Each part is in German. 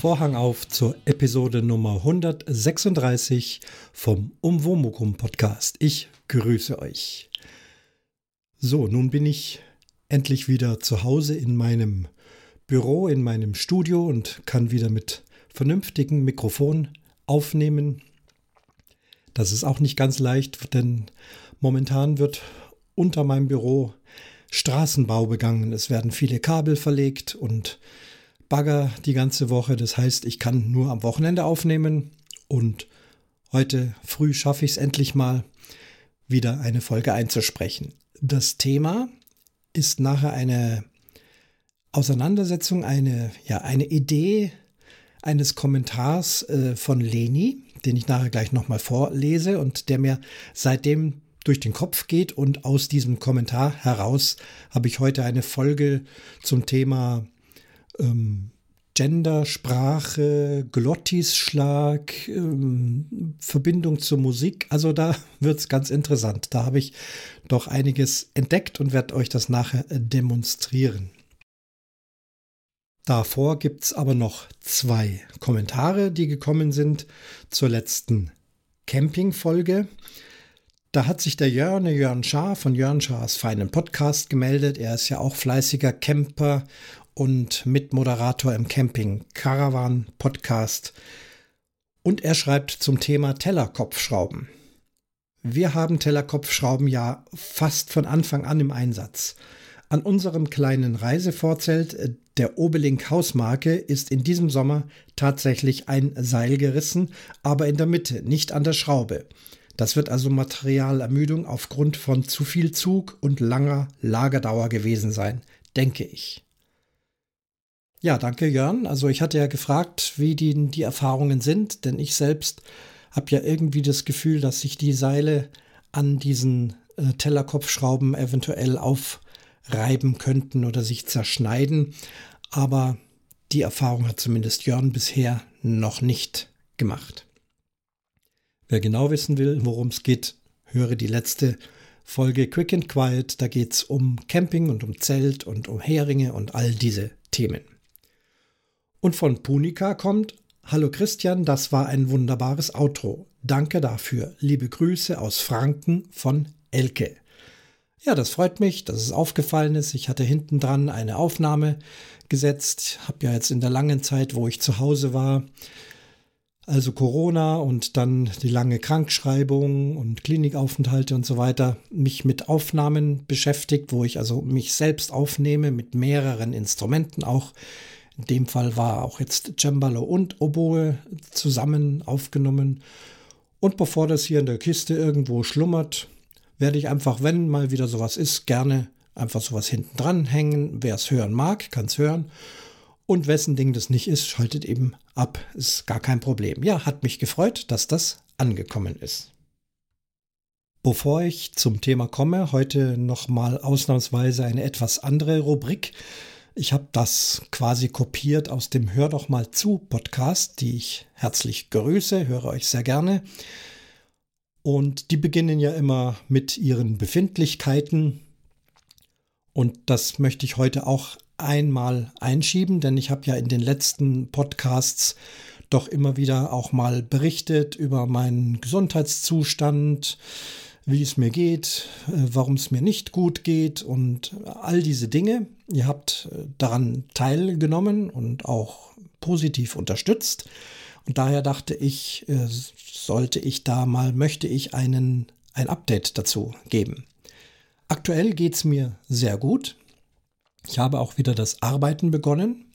Vorhang auf zur Episode Nummer 136 vom Umwomukum Podcast. Ich grüße euch. So, nun bin ich endlich wieder zu Hause in meinem Büro, in meinem Studio und kann wieder mit vernünftigem Mikrofon aufnehmen. Das ist auch nicht ganz leicht, denn momentan wird unter meinem Büro Straßenbau begangen. Es werden viele Kabel verlegt und Bagger die ganze Woche. Das heißt, ich kann nur am Wochenende aufnehmen und heute früh schaffe ich es endlich mal, wieder eine Folge einzusprechen. Das Thema ist nachher eine Auseinandersetzung, eine, ja, eine Idee eines Kommentars äh, von Leni, den ich nachher gleich nochmal vorlese und der mir seitdem durch den Kopf geht. Und aus diesem Kommentar heraus habe ich heute eine Folge zum Thema ähm, Gender, Sprache, Glottisschlag, ähm, Verbindung zur Musik. Also da wird es ganz interessant. Da habe ich doch einiges entdeckt und werde euch das nachher demonstrieren. Davor gibt es aber noch zwei Kommentare, die gekommen sind zur letzten Camping-Folge. Da hat sich der Jörn, Jörn Schaar von Jörn Schaars feinen Podcast gemeldet. Er ist ja auch fleißiger Camper und Mitmoderator im Camping Caravan Podcast. Und er schreibt zum Thema Tellerkopfschrauben. Wir haben Tellerkopfschrauben ja fast von Anfang an im Einsatz. An unserem kleinen Reisevorzelt äh, der Obelink Hausmarke ist in diesem Sommer tatsächlich ein Seil gerissen, aber in der Mitte, nicht an der Schraube. Das wird also Materialermüdung aufgrund von zu viel Zug und langer Lagerdauer gewesen sein, denke ich. Ja, danke Jörn. Also ich hatte ja gefragt, wie die, die Erfahrungen sind, denn ich selbst habe ja irgendwie das Gefühl, dass sich die Seile an diesen äh, Tellerkopfschrauben eventuell aufreiben könnten oder sich zerschneiden. Aber die Erfahrung hat zumindest Jörn bisher noch nicht gemacht. Wer genau wissen will, worum es geht, höre die letzte Folge Quick and Quiet. Da geht es um Camping und um Zelt und um Heringe und all diese Themen. Und von Punika kommt, Hallo Christian, das war ein wunderbares Outro. Danke dafür. Liebe Grüße aus Franken von Elke. Ja, das freut mich, dass es aufgefallen ist. Ich hatte hinten dran eine Aufnahme gesetzt. Habe ja jetzt in der langen Zeit, wo ich zu Hause war, also Corona und dann die lange Krankschreibung und Klinikaufenthalte und so weiter, mich mit Aufnahmen beschäftigt, wo ich also mich selbst aufnehme mit mehreren Instrumenten auch in dem Fall war auch jetzt Cembalo und Oboe zusammen aufgenommen. Und bevor das hier in der Kiste irgendwo schlummert, werde ich einfach, wenn mal wieder sowas ist, gerne einfach sowas hinten dran hängen. Wer es hören mag, kann es hören. Und wessen Ding das nicht ist, schaltet eben ab. Ist gar kein Problem. Ja, hat mich gefreut, dass das angekommen ist. Bevor ich zum Thema komme, heute nochmal ausnahmsweise eine etwas andere Rubrik. Ich habe das quasi kopiert aus dem Hör doch mal zu Podcast, die ich herzlich grüße, höre euch sehr gerne. Und die beginnen ja immer mit ihren Befindlichkeiten. Und das möchte ich heute auch einmal einschieben, denn ich habe ja in den letzten Podcasts doch immer wieder auch mal berichtet über meinen Gesundheitszustand, wie es mir geht, äh, warum es mir nicht gut geht und all diese Dinge. Ihr habt äh, daran teilgenommen und auch positiv unterstützt. Und daher dachte ich, äh, sollte ich da mal, möchte ich einen, ein Update dazu geben. Aktuell geht es mir sehr gut. Ich habe auch wieder das Arbeiten begonnen.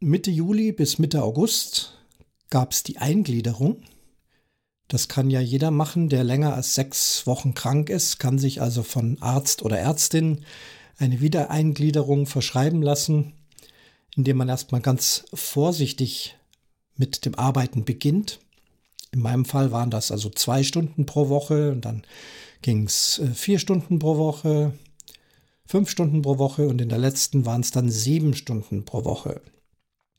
Mitte Juli bis Mitte August gab es die Eingliederung. Das kann ja jeder machen, der länger als sechs Wochen krank ist, kann sich also von Arzt oder Ärztin eine Wiedereingliederung verschreiben lassen, indem man erstmal ganz vorsichtig mit dem Arbeiten beginnt. In meinem Fall waren das also zwei Stunden pro Woche und dann ging es äh, vier Stunden pro Woche, fünf Stunden pro Woche und in der letzten waren es dann sieben Stunden pro Woche.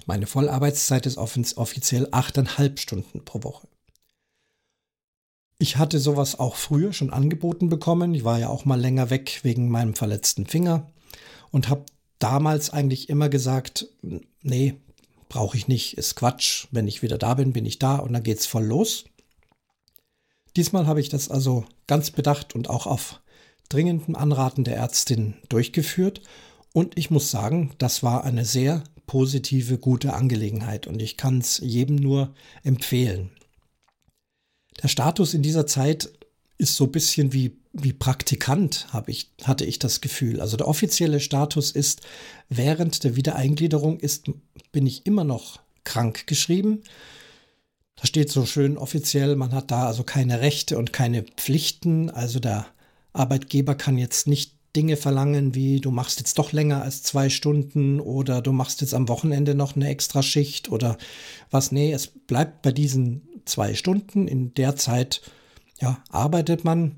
Meine Vollarbeitszeit ist offiziell achteinhalb Stunden pro Woche. Ich hatte sowas auch früher schon angeboten bekommen. Ich war ja auch mal länger weg wegen meinem verletzten Finger und habe damals eigentlich immer gesagt, nee, brauche ich nicht, ist Quatsch. Wenn ich wieder da bin, bin ich da und dann geht's voll los. Diesmal habe ich das also ganz bedacht und auch auf dringendem Anraten der Ärztin durchgeführt. Und ich muss sagen, das war eine sehr positive, gute Angelegenheit und ich kann es jedem nur empfehlen. Der Status in dieser Zeit ist so ein bisschen wie, wie Praktikant, habe ich, hatte ich das Gefühl. Also der offizielle Status ist, während der Wiedereingliederung ist, bin ich immer noch krank geschrieben. Da steht so schön offiziell, man hat da also keine Rechte und keine Pflichten. Also der Arbeitgeber kann jetzt nicht Dinge verlangen, wie du machst jetzt doch länger als zwei Stunden oder du machst jetzt am Wochenende noch eine extra Schicht oder was. Nee, es bleibt bei diesen zwei Stunden. In der Zeit ja, arbeitet man.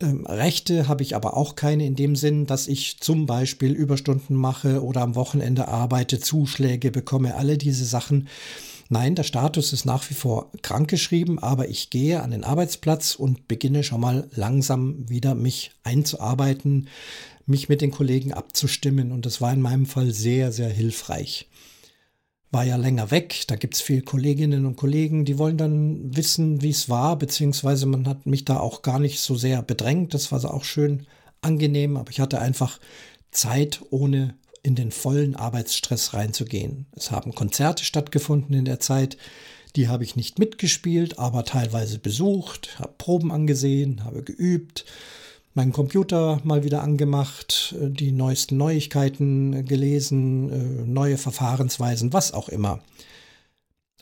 Ähm, Rechte habe ich aber auch keine in dem Sinn, dass ich zum Beispiel Überstunden mache oder am Wochenende arbeite, Zuschläge bekomme, alle diese Sachen. Nein, der Status ist nach wie vor krankgeschrieben, aber ich gehe an den Arbeitsplatz und beginne schon mal langsam wieder mich einzuarbeiten, mich mit den Kollegen abzustimmen und das war in meinem Fall sehr, sehr hilfreich. War ja länger weg, da gibt es viele Kolleginnen und Kollegen, die wollen dann wissen, wie es war, beziehungsweise man hat mich da auch gar nicht so sehr bedrängt, das war auch schön angenehm, aber ich hatte einfach Zeit ohne in den vollen Arbeitsstress reinzugehen. Es haben Konzerte stattgefunden in der Zeit, die habe ich nicht mitgespielt, aber teilweise besucht, habe Proben angesehen, habe geübt, meinen Computer mal wieder angemacht, äh, die neuesten Neuigkeiten gelesen, äh, neue Verfahrensweisen, was auch immer.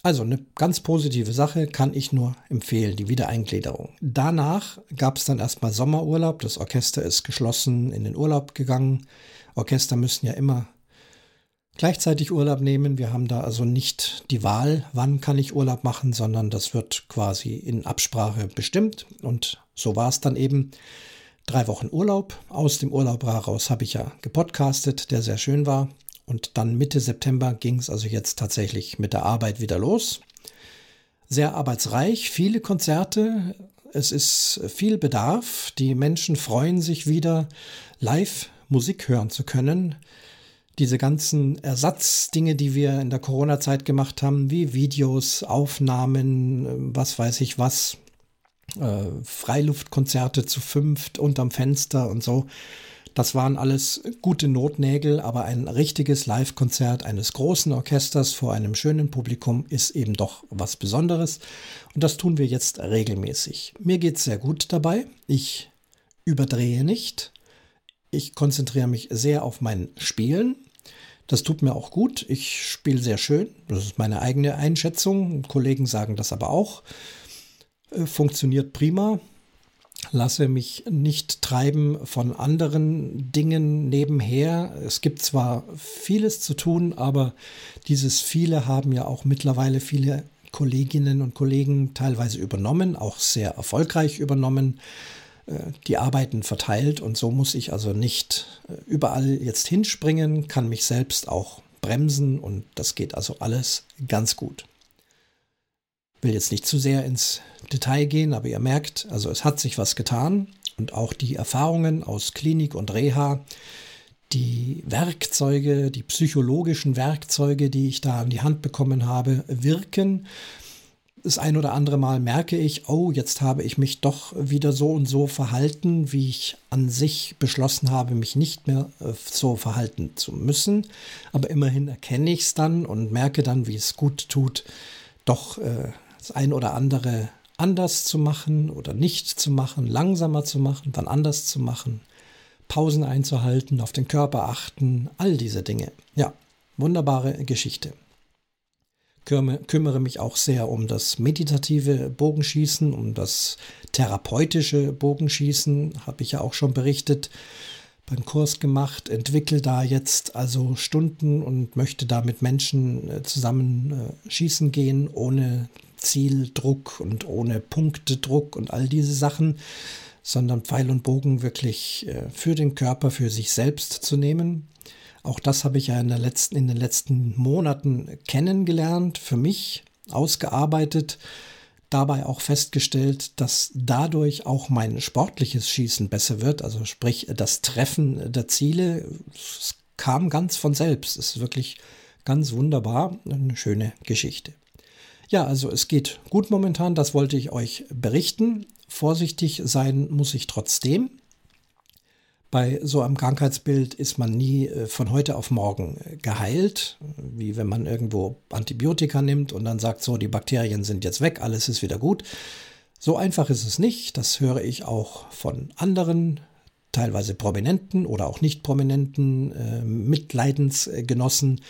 Also eine ganz positive Sache kann ich nur empfehlen, die Wiedereingliederung. Danach gab es dann erstmal Sommerurlaub, das Orchester ist geschlossen in den Urlaub gegangen. Orchester müssen ja immer gleichzeitig Urlaub nehmen. Wir haben da also nicht die Wahl, wann kann ich Urlaub machen, sondern das wird quasi in Absprache bestimmt. Und so war es dann eben. Drei Wochen Urlaub. Aus dem Urlaub heraus habe ich ja gepodcastet, der sehr schön war. Und dann Mitte September ging es also jetzt tatsächlich mit der Arbeit wieder los. Sehr arbeitsreich, viele Konzerte. Es ist viel Bedarf. Die Menschen freuen sich wieder live Musik hören zu können. Diese ganzen Ersatzdinge, die wir in der Corona-Zeit gemacht haben, wie Videos, Aufnahmen, was weiß ich was, äh, Freiluftkonzerte zu fünft unterm Fenster und so. Das waren alles gute Notnägel, aber ein richtiges Live-Konzert eines großen Orchesters vor einem schönen Publikum ist eben doch was Besonderes. Und das tun wir jetzt regelmäßig. Mir geht es sehr gut dabei. Ich überdrehe nicht. Ich konzentriere mich sehr auf mein Spielen. Das tut mir auch gut. Ich spiele sehr schön. Das ist meine eigene Einschätzung. Kollegen sagen das aber auch. Äh, funktioniert prima. Lasse mich nicht treiben von anderen Dingen nebenher. Es gibt zwar vieles zu tun, aber dieses viele haben ja auch mittlerweile viele Kolleginnen und Kollegen teilweise übernommen, auch sehr erfolgreich übernommen. Äh, die Arbeiten verteilt und so muss ich also nicht äh, überall jetzt hinspringen, kann mich selbst auch bremsen und das geht also alles ganz gut. Will jetzt nicht zu sehr ins Detail gehen, aber ihr merkt, also es hat sich was getan und auch die Erfahrungen aus Klinik und Reha, die Werkzeuge, die psychologischen Werkzeuge, die ich da an die Hand bekommen habe, wirken das ein oder andere Mal merke ich, oh, jetzt habe ich mich doch wieder so und so verhalten, wie ich an sich beschlossen habe, mich nicht mehr äh, so verhalten zu müssen. Aber immerhin erkenne ich es dann und merke dann, wie es gut tut, doch äh, das ein oder andere anders zu machen oder nicht zu machen, langsamer zu machen, dann anders zu machen, Pausen einzuhalten, auf den Körper achten, all diese Dinge. Ja, wunderbare Geschichte kümmere mich auch sehr um das meditative Bogenschießen, um das therapeutische Bogenschießen, habe ich ja auch schon berichtet, beim Kurs gemacht, entwickle da jetzt also Stunden und möchte da mit Menschen äh, zusammen äh, schießen gehen, ohne Zieldruck und ohne Punktedruck und all diese Sachen, sondern Pfeil und Bogen wirklich äh, für den Körper, für sich selbst zu nehmen. Auch das habe ich ja in, letzten, in den letzten Monaten kennengelernt, für mich ausgearbeitet, dabei auch festgestellt, dass dadurch auch mein sportliches Schießen besser wird, also sprich das Treffen der Ziele, es kam ganz von selbst. Es ist wirklich ganz wunderbar. Eine schöne Geschichte. Ja, also es geht gut momentan, das wollte ich euch berichten. Vorsichtig sein muss ich trotzdem. Bei so einem Krankheitsbild ist man nie äh, von heute auf morgen äh, geheilt, wie wenn man irgendwo Antibiotika nimmt und dann sagt so, die Bakterien sind jetzt weg, alles ist wieder gut. So einfach ist es nicht, das höre ich auch von anderen teilweise prominenten oder auch nicht prominenten äh, Mitleidensgenossen.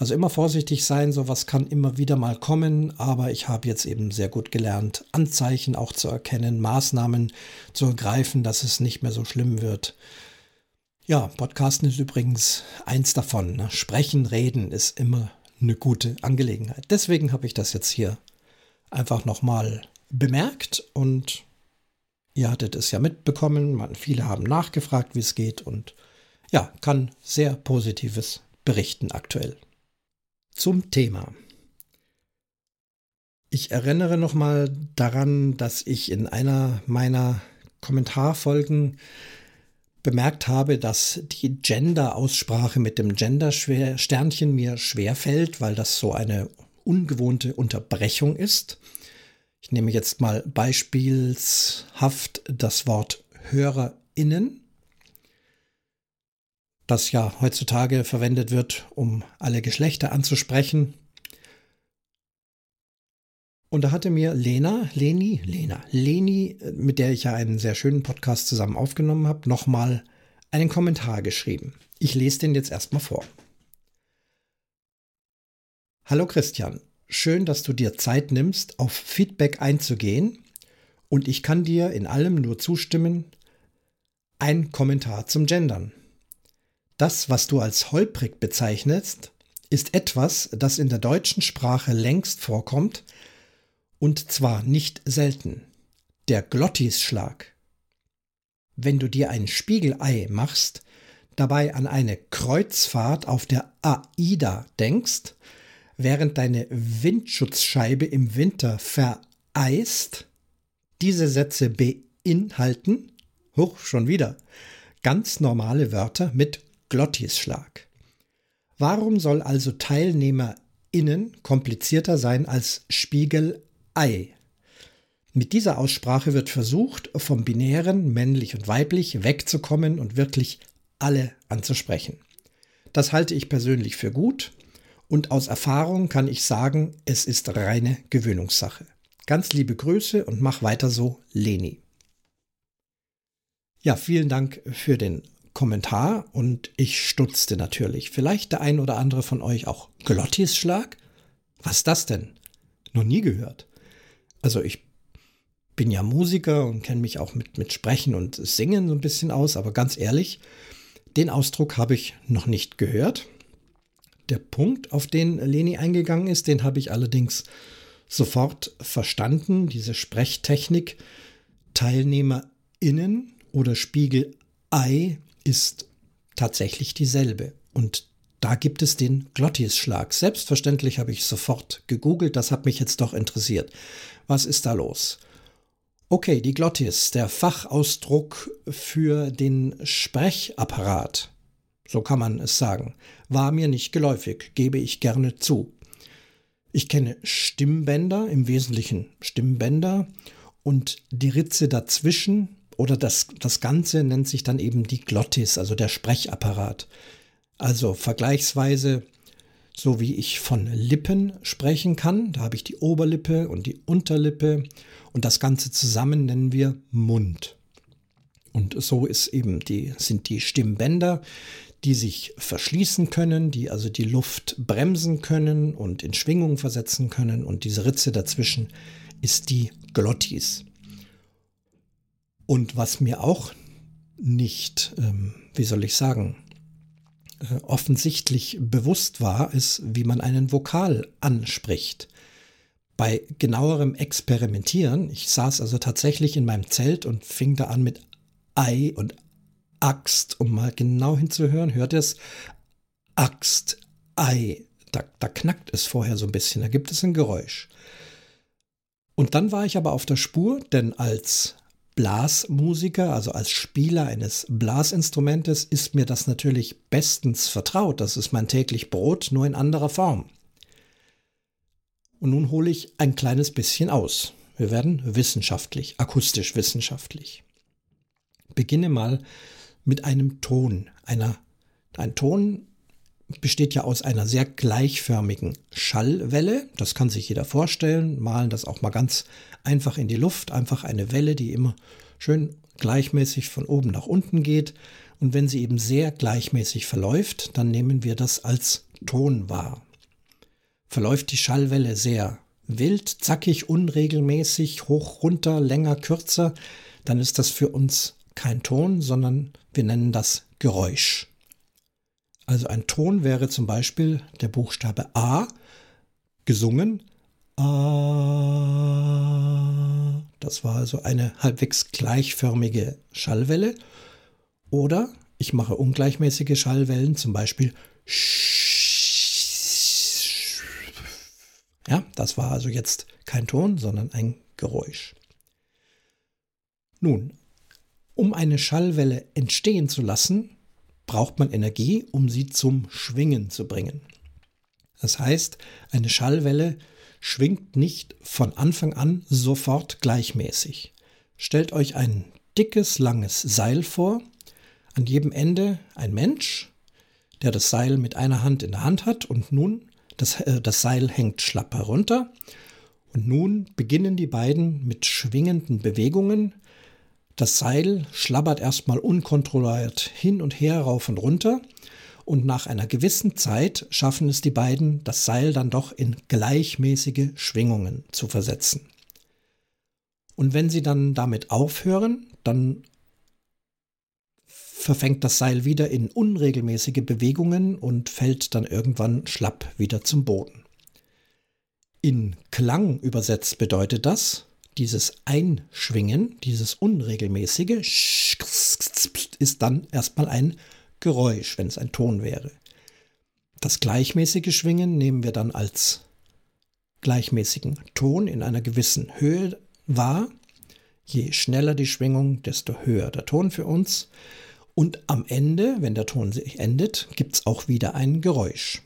Also immer vorsichtig sein, sowas kann immer wieder mal kommen, aber ich habe jetzt eben sehr gut gelernt, Anzeichen auch zu erkennen, Maßnahmen zu ergreifen, dass es nicht mehr so schlimm wird. Ja, Podcasten ist übrigens eins davon. Ne? Sprechen, reden ist immer eine gute Angelegenheit. Deswegen habe ich das jetzt hier einfach nochmal bemerkt und Ihr hattet es ja mitbekommen, man, viele haben nachgefragt, wie es geht und ja, kann sehr positives berichten aktuell. Zum Thema. Ich erinnere nochmal daran, dass ich in einer meiner Kommentarfolgen bemerkt habe, dass die Gender-Aussprache mit dem Gender-Sternchen mir schwerfällt, weil das so eine ungewohnte Unterbrechung ist. Ich nehme jetzt mal beispielshaft das Wort HörerInnen, das ja heutzutage verwendet wird, um alle Geschlechter anzusprechen. Und da hatte mir Lena, Leni, Lena, Leni, mit der ich ja einen sehr schönen Podcast zusammen aufgenommen habe, nochmal einen Kommentar geschrieben. Ich lese den jetzt erstmal vor. Hallo Christian, schön, dass du dir Zeit nimmst, auf Feedback einzugehen. Und ich kann dir in allem nur zustimmen. Ein Kommentar zum Gendern. Das, was du als holprig bezeichnest, ist etwas, das in der deutschen Sprache längst vorkommt, und zwar nicht selten. Der Glottisschlag. Wenn du dir ein Spiegelei machst, dabei an eine Kreuzfahrt auf der AIDA denkst, während deine Windschutzscheibe im Winter vereist, diese Sätze beinhalten, hoch schon wieder, ganz normale Wörter mit Glottisschlag. Warum soll also TeilnehmerInnen komplizierter sein als Spiegelei? Mit dieser Aussprache wird versucht, vom binären männlich und weiblich wegzukommen und wirklich alle anzusprechen. Das halte ich persönlich für gut und aus Erfahrung kann ich sagen, es ist reine Gewöhnungssache. Ganz liebe Grüße und mach weiter so, Leni. Ja, vielen Dank für den Kommentar und ich stutzte natürlich. Vielleicht der ein oder andere von euch auch Glottisschlag? Was das denn? Noch nie gehört. Also ich bin ja Musiker und kenne mich auch mit, mit Sprechen und Singen so ein bisschen aus, aber ganz ehrlich, den Ausdruck habe ich noch nicht gehört. Der Punkt, auf den Leni eingegangen ist, den habe ich allerdings sofort verstanden. Diese Sprechtechnik TeilnehmerInnen oder Spiegelei ist tatsächlich dieselbe. Und da gibt es den Glottisschlag. Selbstverständlich habe ich sofort gegoogelt, das hat mich jetzt doch interessiert. Was ist da los? Okay, die Glottis, der Fachausdruck für den Sprechapparat so kann man es sagen, war mir nicht geläufig, gebe ich gerne zu. Ich kenne Stimmbänder, im Wesentlichen Stimmbänder, und die Ritze dazwischen oder das, das Ganze nennt sich dann eben die Glottis, also der Sprechapparat. Also vergleichsweise so wie ich von Lippen sprechen kann, da habe ich die Oberlippe und die Unterlippe und das Ganze zusammen nennen wir Mund. Und so ist eben die, sind die Stimmbänder, die sich verschließen können, die also die Luft bremsen können und in Schwingung versetzen können. Und diese Ritze dazwischen ist die Glottis. Und was mir auch nicht, ähm, wie soll ich sagen, äh, offensichtlich bewusst war, ist, wie man einen Vokal anspricht. Bei genauerem Experimentieren, ich saß also tatsächlich in meinem Zelt und fing da an mit Ei und Axt, um mal genau hinzuhören, hört es Axt, Ei. Da, da knackt es vorher so ein bisschen, da gibt es ein Geräusch. Und dann war ich aber auf der Spur, denn als Blasmusiker, also als Spieler eines Blasinstrumentes, ist mir das natürlich bestens vertraut. Das ist mein täglich Brot, nur in anderer Form. Und nun hole ich ein kleines bisschen aus. Wir werden wissenschaftlich, akustisch wissenschaftlich. Beginne mal mit einem Ton. Einer, ein Ton besteht ja aus einer sehr gleichförmigen Schallwelle. Das kann sich jeder vorstellen. Malen das auch mal ganz einfach in die Luft. Einfach eine Welle, die immer schön gleichmäßig von oben nach unten geht. Und wenn sie eben sehr gleichmäßig verläuft, dann nehmen wir das als Ton wahr. Verläuft die Schallwelle sehr wild, zackig, unregelmäßig, hoch, runter, länger, kürzer, dann ist das für uns kein Ton, sondern wir nennen das Geräusch. Also ein Ton wäre zum Beispiel der Buchstabe A gesungen. A. Das war also eine halbwegs gleichförmige Schallwelle. Oder ich mache ungleichmäßige Schallwellen, zum Beispiel Ja, das war also jetzt kein Ton, sondern ein Geräusch. Nun, um eine Schallwelle entstehen zu lassen, braucht man Energie, um sie zum Schwingen zu bringen. Das heißt, eine Schallwelle schwingt nicht von Anfang an sofort gleichmäßig. Stellt euch ein dickes, langes Seil vor, an jedem Ende ein Mensch, der das Seil mit einer Hand in der Hand hat und nun das, äh, das Seil hängt schlapp herunter und nun beginnen die beiden mit schwingenden Bewegungen das Seil schlabbert erstmal unkontrolliert hin und her rauf und runter und nach einer gewissen Zeit schaffen es die beiden, das Seil dann doch in gleichmäßige Schwingungen zu versetzen. Und wenn sie dann damit aufhören, dann verfängt das Seil wieder in unregelmäßige Bewegungen und fällt dann irgendwann schlapp wieder zum Boden. In Klang übersetzt bedeutet das, dieses Einschwingen, dieses unregelmäßige, ist dann erstmal ein Geräusch, wenn es ein Ton wäre. Das gleichmäßige Schwingen nehmen wir dann als gleichmäßigen Ton in einer gewissen Höhe wahr. Je schneller die Schwingung, desto höher der Ton für uns. Und am Ende, wenn der Ton sich endet, gibt es auch wieder ein Geräusch.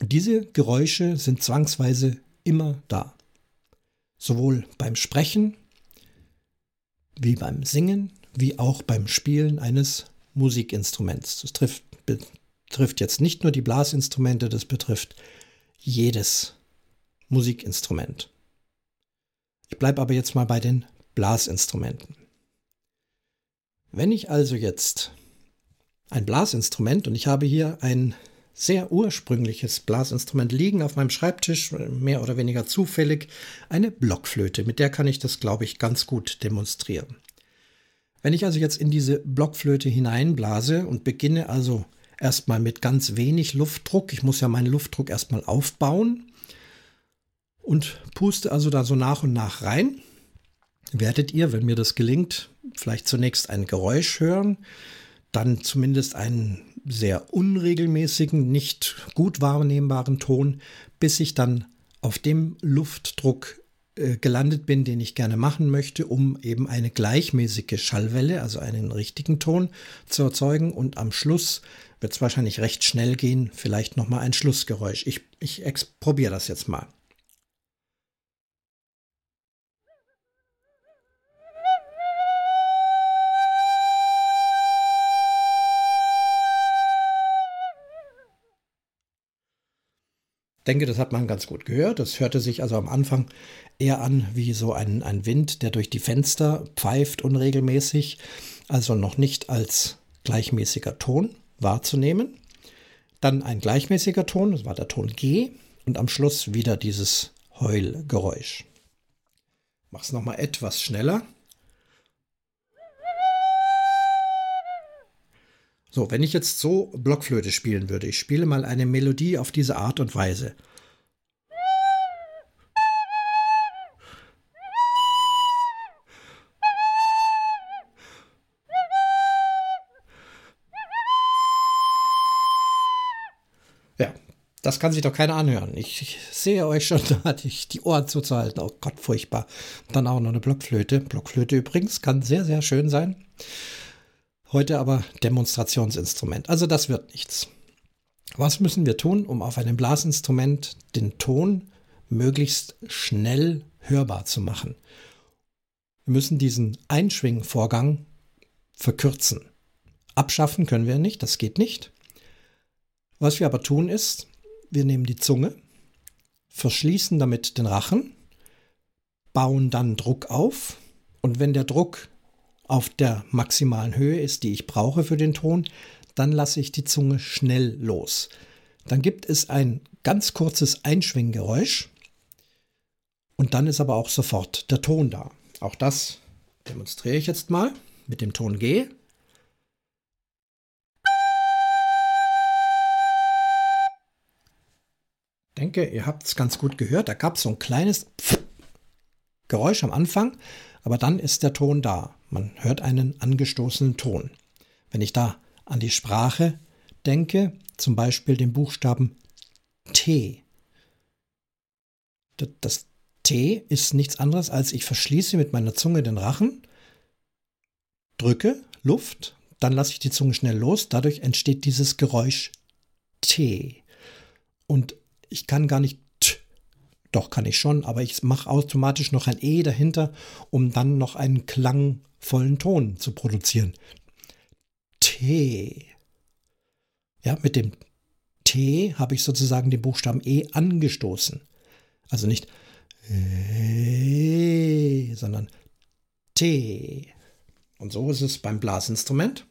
Und diese Geräusche sind zwangsweise immer da sowohl beim Sprechen wie beim Singen, wie auch beim Spielen eines Musikinstruments. Das trifft, betrifft jetzt nicht nur die Blasinstrumente, das betrifft jedes Musikinstrument. Ich bleibe aber jetzt mal bei den Blasinstrumenten. Wenn ich also jetzt ein Blasinstrument und ich habe hier ein sehr ursprüngliches Blasinstrument liegen auf meinem Schreibtisch, mehr oder weniger zufällig, eine Blockflöte. Mit der kann ich das, glaube ich, ganz gut demonstrieren. Wenn ich also jetzt in diese Blockflöte hineinblase und beginne also erstmal mit ganz wenig Luftdruck, ich muss ja meinen Luftdruck erstmal aufbauen und puste also da so nach und nach rein, werdet ihr, wenn mir das gelingt, vielleicht zunächst ein Geräusch hören, dann zumindest einen sehr unregelmäßigen, nicht gut wahrnehmbaren Ton, bis ich dann auf dem Luftdruck äh, gelandet bin, den ich gerne machen möchte, um eben eine gleichmäßige Schallwelle, also einen richtigen Ton zu erzeugen. Und am Schluss wird es wahrscheinlich recht schnell gehen, vielleicht nochmal ein Schlussgeräusch. Ich, ich probiere das jetzt mal. Denke, das hat man ganz gut gehört. Das hörte sich also am Anfang eher an wie so ein, ein Wind, der durch die Fenster pfeift unregelmäßig, also noch nicht als gleichmäßiger Ton wahrzunehmen. Dann ein gleichmäßiger Ton, das war der Ton G, und am Schluss wieder dieses Heulgeräusch. Mach es nochmal etwas schneller. So, wenn ich jetzt so Blockflöte spielen würde, ich spiele mal eine Melodie auf diese Art und Weise. Ja, Das kann sich doch keiner anhören. Ich, ich sehe euch schon, da hatte ich die Ohren zuzuhalten. Oh Gott, furchtbar. Und dann auch noch eine Blockflöte. Blockflöte übrigens kann sehr, sehr schön sein. Heute aber Demonstrationsinstrument. Also das wird nichts. Was müssen wir tun, um auf einem Blasinstrument den Ton möglichst schnell hörbar zu machen? Wir müssen diesen Einschwingvorgang verkürzen. Abschaffen können wir nicht, das geht nicht. Was wir aber tun ist, wir nehmen die Zunge, verschließen damit den Rachen, bauen dann Druck auf und wenn der Druck auf der maximalen Höhe ist, die ich brauche für den Ton, dann lasse ich die Zunge schnell los. Dann gibt es ein ganz kurzes Einschwinggeräusch und dann ist aber auch sofort der Ton da. Auch das demonstriere ich jetzt mal mit dem Ton G. denke, ihr habt es ganz gut gehört. Da gab es so ein kleines Geräusch am Anfang, aber dann ist der Ton da. Man hört einen angestoßenen Ton. Wenn ich da an die Sprache denke, zum Beispiel den Buchstaben T. Das T ist nichts anderes als ich verschließe mit meiner Zunge den Rachen, drücke Luft, dann lasse ich die Zunge schnell los, dadurch entsteht dieses Geräusch T. Und ich kann gar nicht doch kann ich schon, aber ich mache automatisch noch ein E dahinter, um dann noch einen klangvollen Ton zu produzieren. T. Ja, mit dem T habe ich sozusagen den Buchstaben E angestoßen. Also nicht E, sondern T. Und so ist es beim Blasinstrument.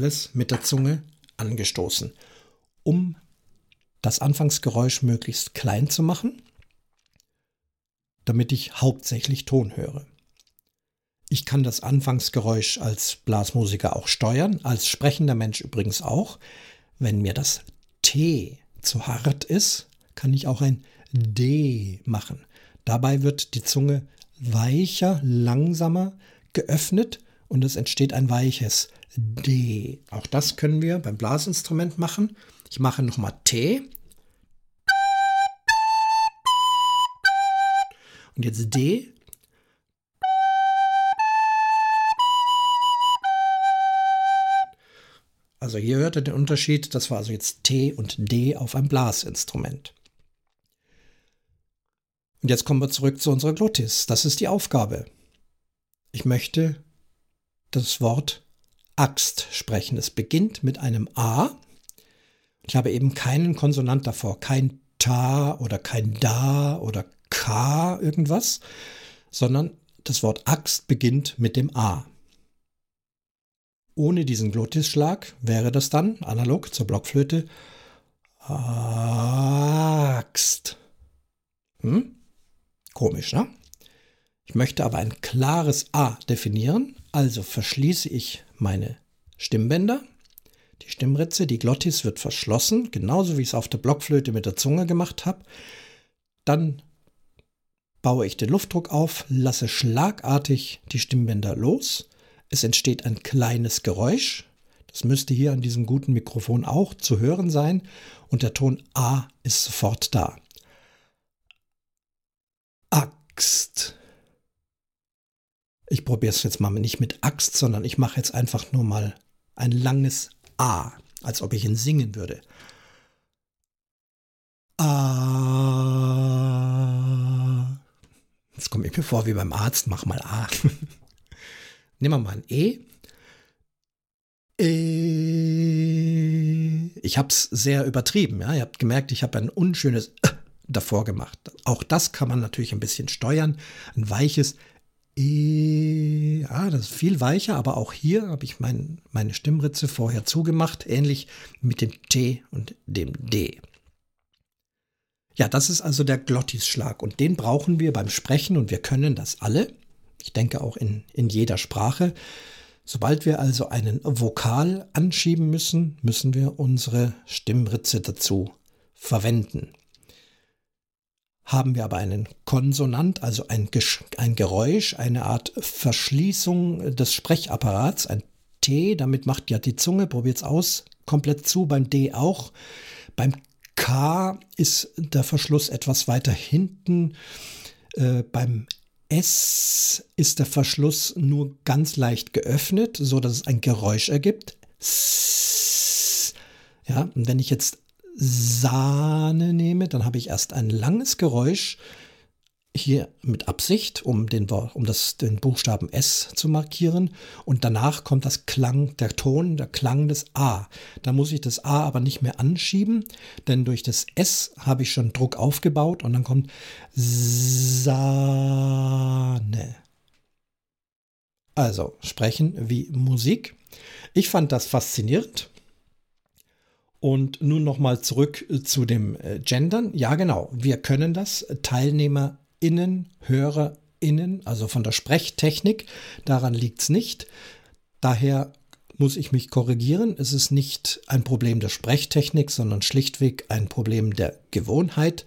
Alles mit der Zunge angestoßen, um das Anfangsgeräusch möglichst klein zu machen, damit ich hauptsächlich Ton höre. Ich kann das Anfangsgeräusch als Blasmusiker auch steuern, als sprechender Mensch übrigens auch. Wenn mir das T zu hart ist, kann ich auch ein D machen. Dabei wird die Zunge weicher, langsamer geöffnet und es entsteht ein weiches D. Auch das können wir beim Blasinstrument machen. Ich mache nochmal T. Und jetzt D. Also hier hört ihr den Unterschied. Das war also jetzt T und D auf einem Blasinstrument. Und jetzt kommen wir zurück zu unserer Glottis. Das ist die Aufgabe. Ich möchte das Wort Axt sprechen. Es beginnt mit einem A. Ich habe eben keinen Konsonant davor, kein Ta oder kein Da oder K irgendwas, sondern das Wort Axt beginnt mit dem A. Ohne diesen Glottisschlag wäre das dann, analog zur Blockflöte, Axt. Hm? Komisch, ne? Ich möchte aber ein klares A definieren, also verschließe ich meine Stimmbänder, die Stimmritze, die Glottis wird verschlossen, genauso wie ich es auf der Blockflöte mit der Zunge gemacht habe. Dann baue ich den Luftdruck auf, lasse schlagartig die Stimmbänder los. Es entsteht ein kleines Geräusch. Das müsste hier an diesem guten Mikrofon auch zu hören sein. Und der Ton A ist sofort da. Axt. Ich probiere es jetzt mal nicht mit Axt, sondern ich mache jetzt einfach nur mal ein langes A, als ob ich ihn singen würde. A. Jetzt komme ich mir vor wie beim Arzt, mach mal A. Nehmen wir mal ein E. E. Ich habe es sehr übertrieben. Ja? Ihr habt gemerkt, ich habe ein unschönes davor gemacht. Auch das kann man natürlich ein bisschen steuern. Ein weiches ja, das ist viel weicher, aber auch hier habe ich mein, meine Stimmritze vorher zugemacht, ähnlich mit dem T und dem D. Ja, das ist also der Glottisschlag und den brauchen wir beim Sprechen und wir können das alle. Ich denke auch in, in jeder Sprache. Sobald wir also einen Vokal anschieben müssen, müssen wir unsere Stimmritze dazu verwenden. Haben wir aber einen Konsonant, also ein, ein Geräusch, eine Art Verschließung des Sprechapparats, ein T, damit macht ja die Zunge, probiert's aus, komplett zu, beim D auch. Beim K ist der Verschluss etwas weiter hinten. Äh, beim S ist der Verschluss nur ganz leicht geöffnet, so dass es ein Geräusch ergibt. Ja, und wenn ich jetzt Sahne nehme, dann habe ich erst ein langes Geräusch hier mit Absicht, um den, um das, den Buchstaben S zu markieren. Und danach kommt das Klang, der Ton, der Klang des A. Da muss ich das A aber nicht mehr anschieben, denn durch das S habe ich schon Druck aufgebaut und dann kommt Sahne. Also sprechen wie Musik. Ich fand das faszinierend. Und nun nochmal zurück zu dem äh, Gendern. Ja, genau, wir können das. Teilnehmer Innen, HörerInnen, also von der Sprechtechnik. Daran liegt es nicht. Daher muss ich mich korrigieren. Es ist nicht ein Problem der Sprechtechnik, sondern schlichtweg ein Problem der Gewohnheit.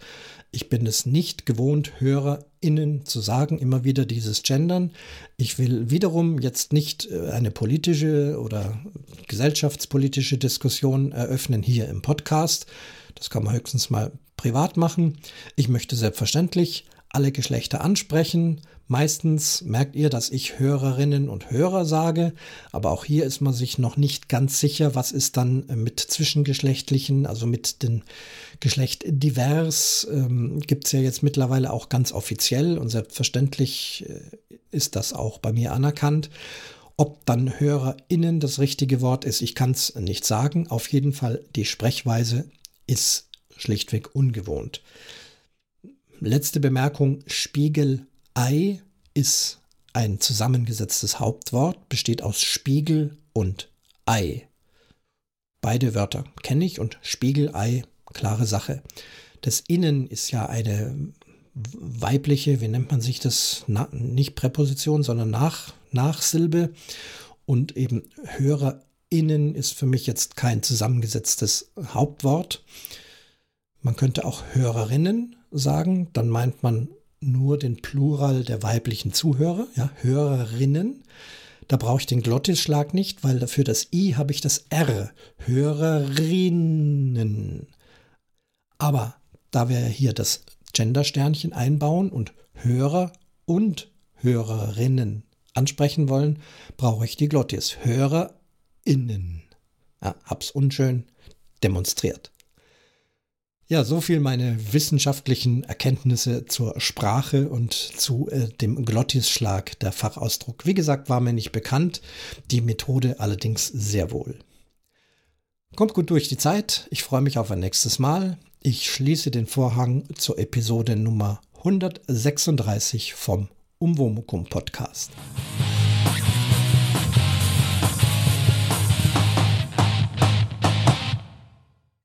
Ich bin es nicht gewohnt, HörerInnen zu sagen, immer wieder dieses Gendern. Ich will wiederum jetzt nicht äh, eine politische oder gesellschaftspolitische Diskussion eröffnen hier im Podcast. Das kann man höchstens mal privat machen. Ich möchte selbstverständlich alle Geschlechter ansprechen. Meistens merkt ihr, dass ich Hörerinnen und Hörer sage, aber auch hier ist man sich noch nicht ganz sicher, was ist dann mit zwischengeschlechtlichen, also mit dem Geschlecht divers, ähm, gibt es ja jetzt mittlerweile auch ganz offiziell und selbstverständlich äh, ist das auch bei mir anerkannt. Ob dann HörerInnen das richtige Wort ist, ich kann es nicht sagen. Auf jeden Fall, die Sprechweise ist schlichtweg ungewohnt. Letzte Bemerkung, Spiegelei ist ein zusammengesetztes Hauptwort, besteht aus Spiegel und Ei. Beide Wörter kenne ich und Spiegelei, klare Sache. Das Innen ist ja eine weibliche, wie nennt man sich das? Na, nicht Präposition, sondern Nach, Nachsilbe. Und eben HörerInnen ist für mich jetzt kein zusammengesetztes Hauptwort. Man könnte auch Hörerinnen sagen, dann meint man nur den Plural der weiblichen Zuhörer, ja, Hörerinnen. Da brauche ich den Glottisschlag nicht, weil für das I habe ich das R. Hörerinnen. Aber da wir hier das Gendersternchen einbauen und Hörer und Hörerinnen ansprechen wollen, brauche ich die Glottis. HörerInnen. Ja, hab's unschön demonstriert. Ja, so viel meine wissenschaftlichen Erkenntnisse zur Sprache und zu äh, dem Glottisschlag der Fachausdruck. Wie gesagt, war mir nicht bekannt, die Methode allerdings sehr wohl. Kommt gut durch die Zeit. Ich freue mich auf ein nächstes Mal. Ich schließe den Vorhang zur Episode Nummer 136 vom Umwomukum Podcast.